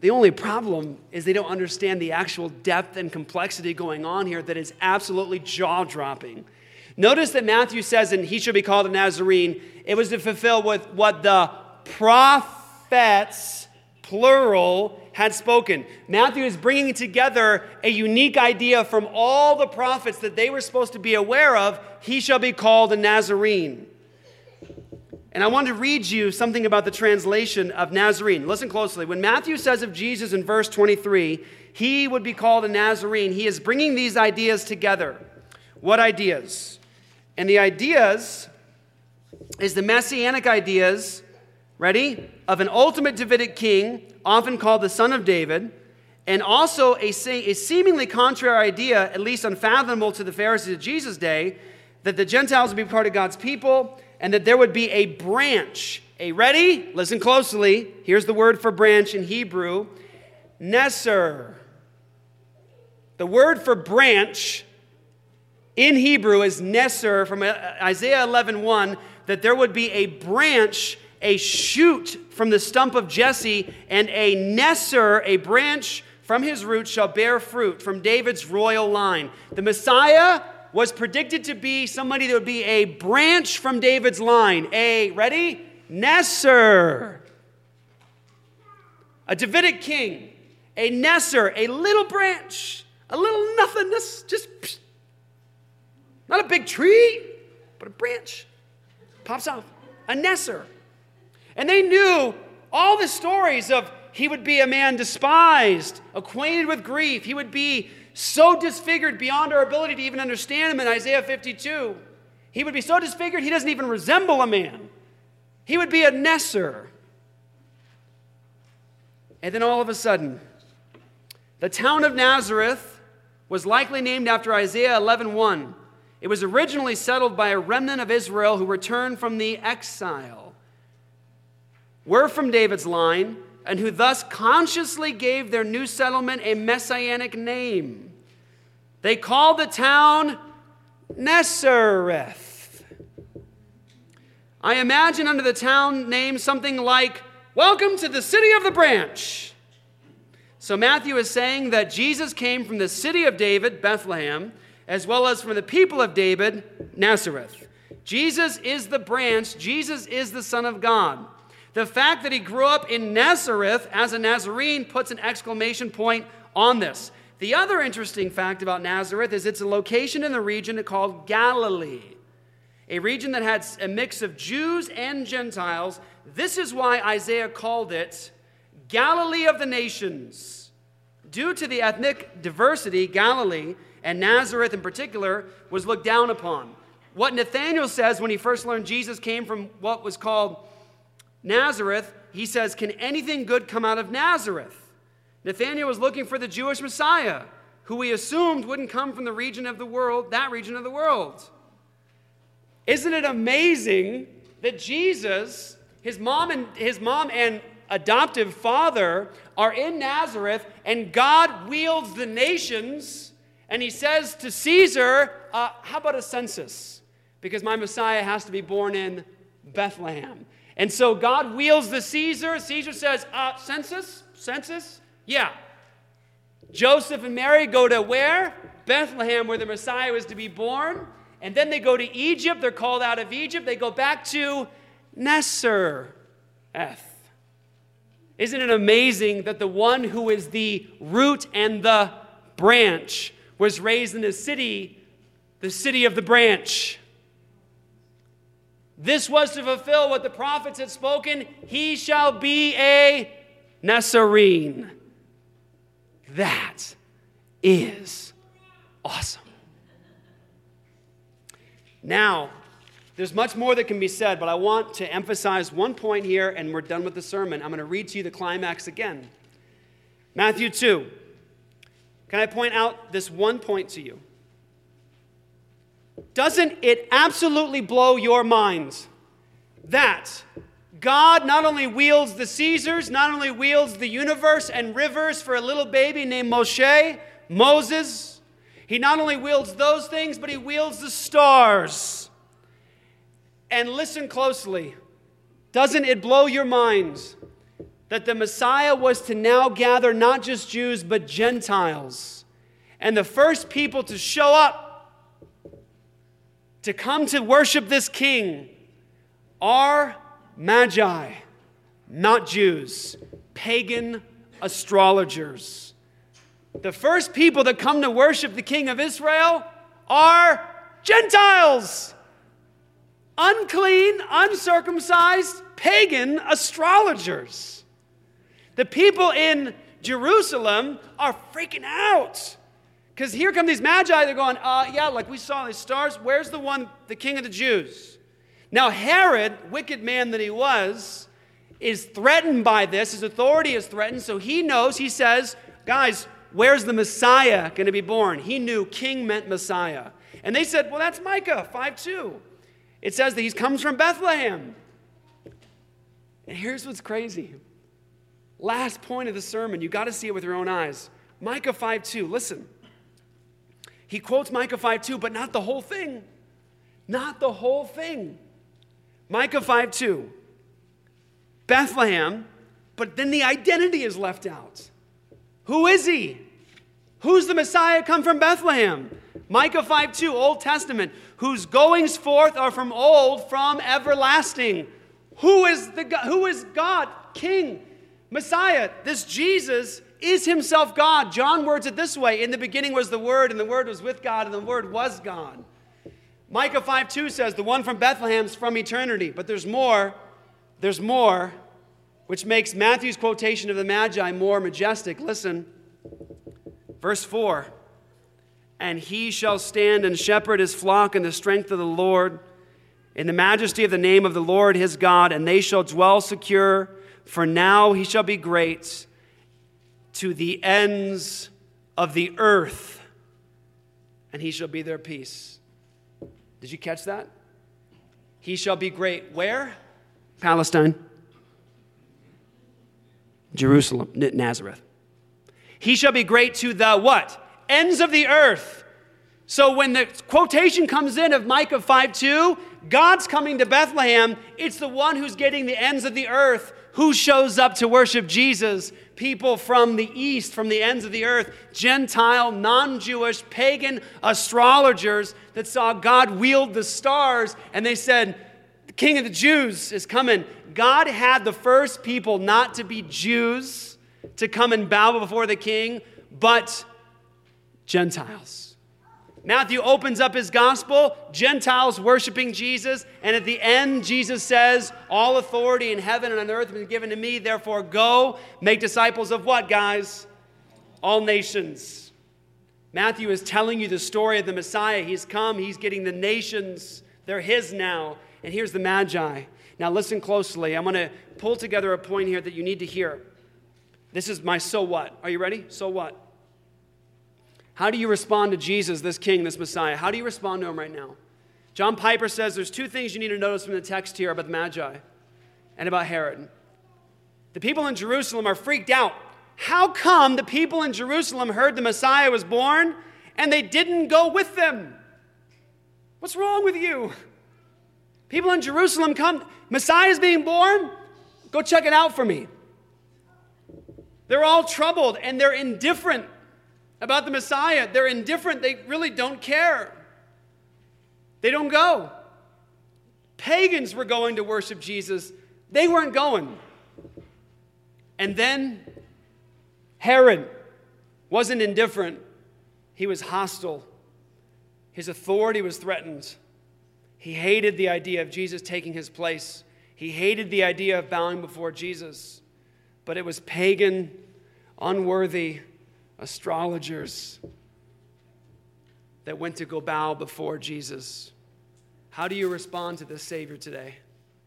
The only problem is they don't understand the actual depth and complexity going on here that is absolutely jaw dropping. Notice that Matthew says, and he should be called a Nazarene, it was to fulfill with what the prophets, plural, had spoken. Matthew is bringing together a unique idea from all the prophets that they were supposed to be aware of. He shall be called a Nazarene. And I want to read you something about the translation of Nazarene. Listen closely. When Matthew says of Jesus in verse 23, he would be called a Nazarene, he is bringing these ideas together. What ideas? And the ideas is the messianic ideas, ready, of an ultimate Davidic king, often called the Son of David, and also a, a seemingly contrary idea, at least unfathomable to the Pharisees of Jesus' day, that the Gentiles would be part of God's people and that there would be a branch. A ready? Listen closely. Here's the word for branch in Hebrew Neser. The word for branch in Hebrew is Neser from uh, Isaiah 11 1, that there would be a branch, a shoot from the stump of Jesse, and a nesser, a branch from his root, shall bear fruit from David's royal line. The Messiah was predicted to be somebody that would be a branch from David's line. A, ready? Nesser. A Davidic king. A Nesser, a little branch, a little nothingness, just psh, not a big tree, but a branch pops off. A Neser. And they knew all the stories of he would be a man despised, acquainted with grief. He would be so disfigured beyond our ability to even understand him in Isaiah 52. He would be so disfigured he doesn't even resemble a man. He would be a Neser. And then all of a sudden, the town of Nazareth was likely named after Isaiah 11:1. It was originally settled by a remnant of Israel who returned from the exile. Were from David's line, and who thus consciously gave their new settlement a messianic name. They called the town Nesareth. I imagine under the town name something like, Welcome to the city of the branch. So Matthew is saying that Jesus came from the city of David, Bethlehem, as well as from the people of David, Nazareth. Jesus is the branch, Jesus is the Son of God. The fact that he grew up in Nazareth as a Nazarene puts an exclamation point on this. The other interesting fact about Nazareth is it's a location in the region called Galilee, a region that had a mix of Jews and Gentiles. This is why Isaiah called it Galilee of the nations. Due to the ethnic diversity, Galilee, and Nazareth in particular, was looked down upon. What Nathanael says when he first learned Jesus came from what was called Nazareth, he says, Can anything good come out of Nazareth? Nathanael was looking for the Jewish Messiah, who he assumed wouldn't come from the region of the world, that region of the world. Isn't it amazing that Jesus, his mom and his mom and adoptive father are in Nazareth, and God wields the nations, and he says to Caesar, uh, How about a census? Because my Messiah has to be born in Bethlehem. And so God wheels the Caesar. Caesar says, uh, Census? Census? Yeah. Joseph and Mary go to where? Bethlehem, where the Messiah was to be born. And then they go to Egypt. They're called out of Egypt. They go back to Nessereth. Isn't it amazing that the one who is the root and the branch was raised in a city, the city of the branch? This was to fulfill what the prophets had spoken He shall be a Nazarene. That is awesome. Now, there's much more that can be said, but I want to emphasize one point here, and we're done with the sermon. I'm going to read to you the climax again. Matthew 2. Can I point out this one point to you? Doesn't it absolutely blow your minds that God not only wields the Caesars, not only wields the universe and rivers for a little baby named Moshe, Moses, he not only wields those things, but he wields the stars. And listen closely. Doesn't it blow your minds that the Messiah was to now gather not just Jews, but Gentiles? And the first people to show up to come to worship this king are magi, not Jews, pagan astrologers. The first people that come to worship the king of Israel are Gentiles. Unclean, uncircumcised, pagan astrologers. The people in Jerusalem are freaking out. Because here come these magi, they're going, uh, yeah, like we saw these stars. Where's the one, the king of the Jews? Now, Herod, wicked man that he was, is threatened by this. His authority is threatened, so he knows, he says, guys, where's the Messiah going to be born? He knew king meant Messiah. And they said, well, that's Micah 5 2. It says that he comes from Bethlehem. And here's what's crazy. Last point of the sermon, you got to see it with your own eyes. Micah 5 2, listen. He quotes Micah 5 2, but not the whole thing. Not the whole thing. Micah 5 2. Bethlehem, but then the identity is left out. Who is he? Who's the Messiah come from Bethlehem? Micah 5 2, Old Testament, whose goings forth are from old, from everlasting. Who is, the, who is God, King, Messiah? This Jesus is himself God. John words it this way In the beginning was the Word, and the Word was with God, and the Word was God. Micah 5 2 says, The one from Bethlehem's from eternity. But there's more. There's more, which makes Matthew's quotation of the Magi more majestic. Listen. Verse 4 And he shall stand and shepherd his flock in the strength of the Lord, in the majesty of the name of the Lord his God, and they shall dwell secure. For now he shall be great to the ends of the earth, and he shall be their peace. Did you catch that? He shall be great. Where? Palestine. Jerusalem, Nazareth. He shall be great to the what? Ends of the earth. So when the quotation comes in of Micah 5 2, God's coming to Bethlehem. It's the one who's getting the ends of the earth who shows up to worship Jesus? People from the east, from the ends of the earth, Gentile, non Jewish, pagan astrologers that saw God wield the stars and they said, The King of the Jews is coming. God had the first people not to be Jews to come and bow before the king, but Gentiles. Matthew opens up his gospel, Gentiles worshiping Jesus, and at the end, Jesus says, All authority in heaven and on earth has been given to me, therefore go make disciples of what, guys? All nations. Matthew is telling you the story of the Messiah. He's come, he's getting the nations, they're his now. And here's the Magi. Now, listen closely. I'm going to pull together a point here that you need to hear. This is my so what. Are you ready? So what? How do you respond to Jesus, this King, this Messiah? How do you respond to him right now? John Piper says there's two things you need to notice from the text here about the Magi and about Herod. The people in Jerusalem are freaked out. How come the people in Jerusalem heard the Messiah was born and they didn't go with them? What's wrong with you? People in Jerusalem come, Messiah's being born? Go check it out for me. They're all troubled and they're indifferent about the Messiah. They're indifferent, they really don't care. They don't go. Pagans were going to worship Jesus, they weren't going. And then Herod wasn't indifferent, he was hostile. His authority was threatened. He hated the idea of Jesus taking his place. He hated the idea of bowing before Jesus. But it was pagan, unworthy, astrologers that went to go bow before Jesus. How do you respond to the Savior today?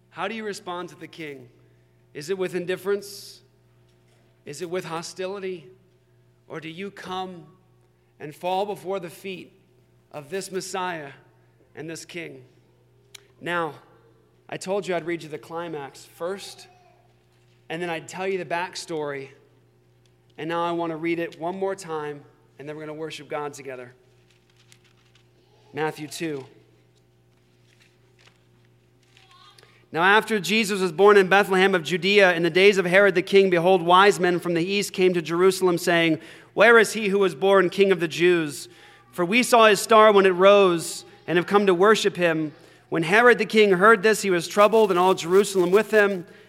How do you respond to the King? Is it with indifference? Is it with hostility? Or do you come and fall before the feet of this Messiah and this King? Now, I told you I'd read you the climax first, and then I'd tell you the backstory and now I want to read it one more time, and then we're going to worship God together. Matthew 2. Now, after Jesus was born in Bethlehem of Judea in the days of Herod the king, behold, wise men from the east came to Jerusalem, saying, Where is he who was born king of the Jews? For we saw his star when it rose and have come to worship him. When Herod the king heard this, he was troubled, and all Jerusalem with him.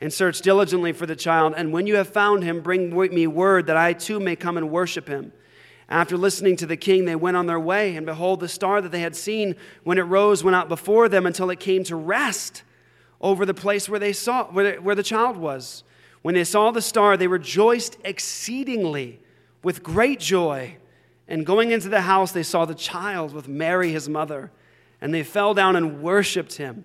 and search diligently for the child, and when you have found him, bring me word that I too may come and worship him. After listening to the king, they went on their way, and behold, the star that they had seen when it rose went out before them until it came to rest over the place where they saw where, where the child was. When they saw the star, they rejoiced exceedingly with great joy. And going into the house, they saw the child with Mary, his mother, and they fell down and worshiped him.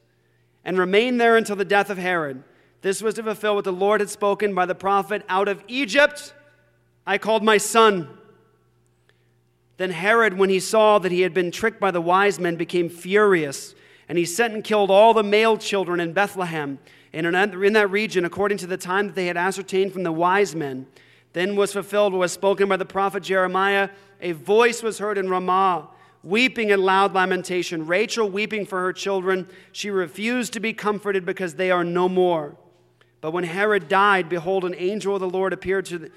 and remained there until the death of Herod. This was to fulfill what the Lord had spoken by the prophet Out of Egypt I called my son. Then Herod, when he saw that he had been tricked by the wise men, became furious, and he sent and killed all the male children in Bethlehem and in that region, according to the time that they had ascertained from the wise men, then was fulfilled what was spoken by the prophet Jeremiah. A voice was heard in Ramah, weeping and loud lamentation. Rachel weeping for her children. She refused to be comforted because they are no more. But when Herod died, behold, an angel of the Lord appeared to the,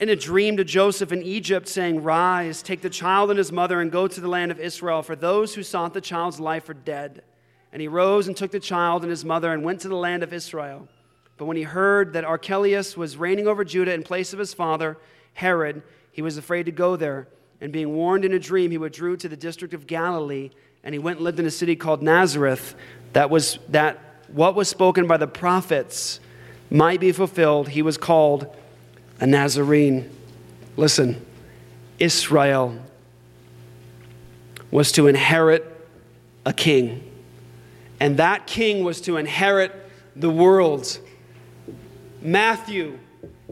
in a dream to Joseph in Egypt, saying, Rise, take the child and his mother, and go to the land of Israel, for those who sought the child's life are dead. And he rose and took the child and his mother and went to the land of Israel. But when he heard that Archelaus was reigning over Judah in place of his father, Herod, he was afraid to go there. And being warned in a dream, he withdrew to the district of Galilee, and he went and lived in a city called Nazareth. That was that what was spoken by the prophets might be fulfilled. He was called a Nazarene. Listen, Israel was to inherit a king and that king was to inherit the world. Matthew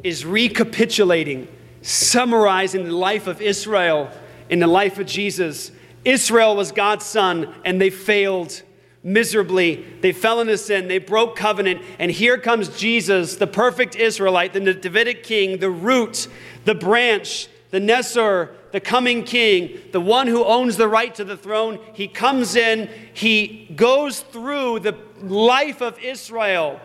is recapitulating, summarizing the life of Israel in the life of Jesus. Israel was God's son, and they failed miserably. They fell into sin, they broke covenant, and here comes Jesus, the perfect Israelite, the Davidic king, the root, the branch, the Nesor, the coming king, the one who owns the right to the throne, he comes in, he goes through the life of Israel,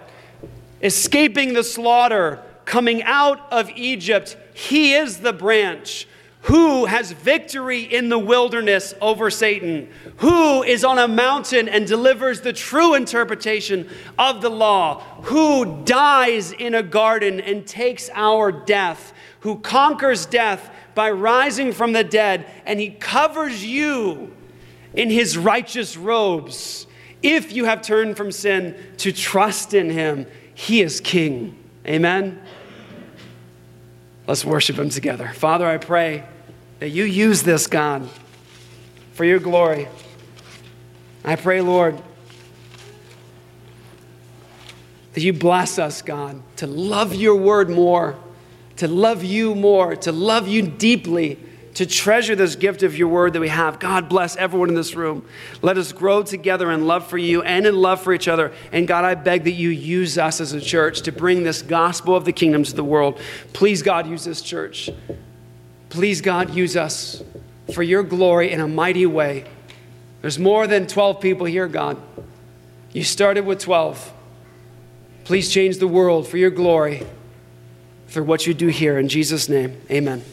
escaping the slaughter, coming out of Egypt. He is the branch. Who has victory in the wilderness over Satan? Who is on a mountain and delivers the true interpretation of the law? Who dies in a garden and takes our death? Who conquers death by rising from the dead, and he covers you in his righteous robes. If you have turned from sin to trust in him, he is king. Amen. Let's worship him together. Father, I pray that you use this, God, for your glory. I pray, Lord, that you bless us, God, to love your word more to love you more, to love you deeply, to treasure this gift of your word that we have. God bless everyone in this room. Let us grow together in love for you and in love for each other. And God, I beg that you use us as a church to bring this gospel of the kingdom to the world. Please, God, use this church. Please, God, use us for your glory in a mighty way. There's more than 12 people here, God. You started with 12. Please change the world for your glory for what you do here. In Jesus' name, amen.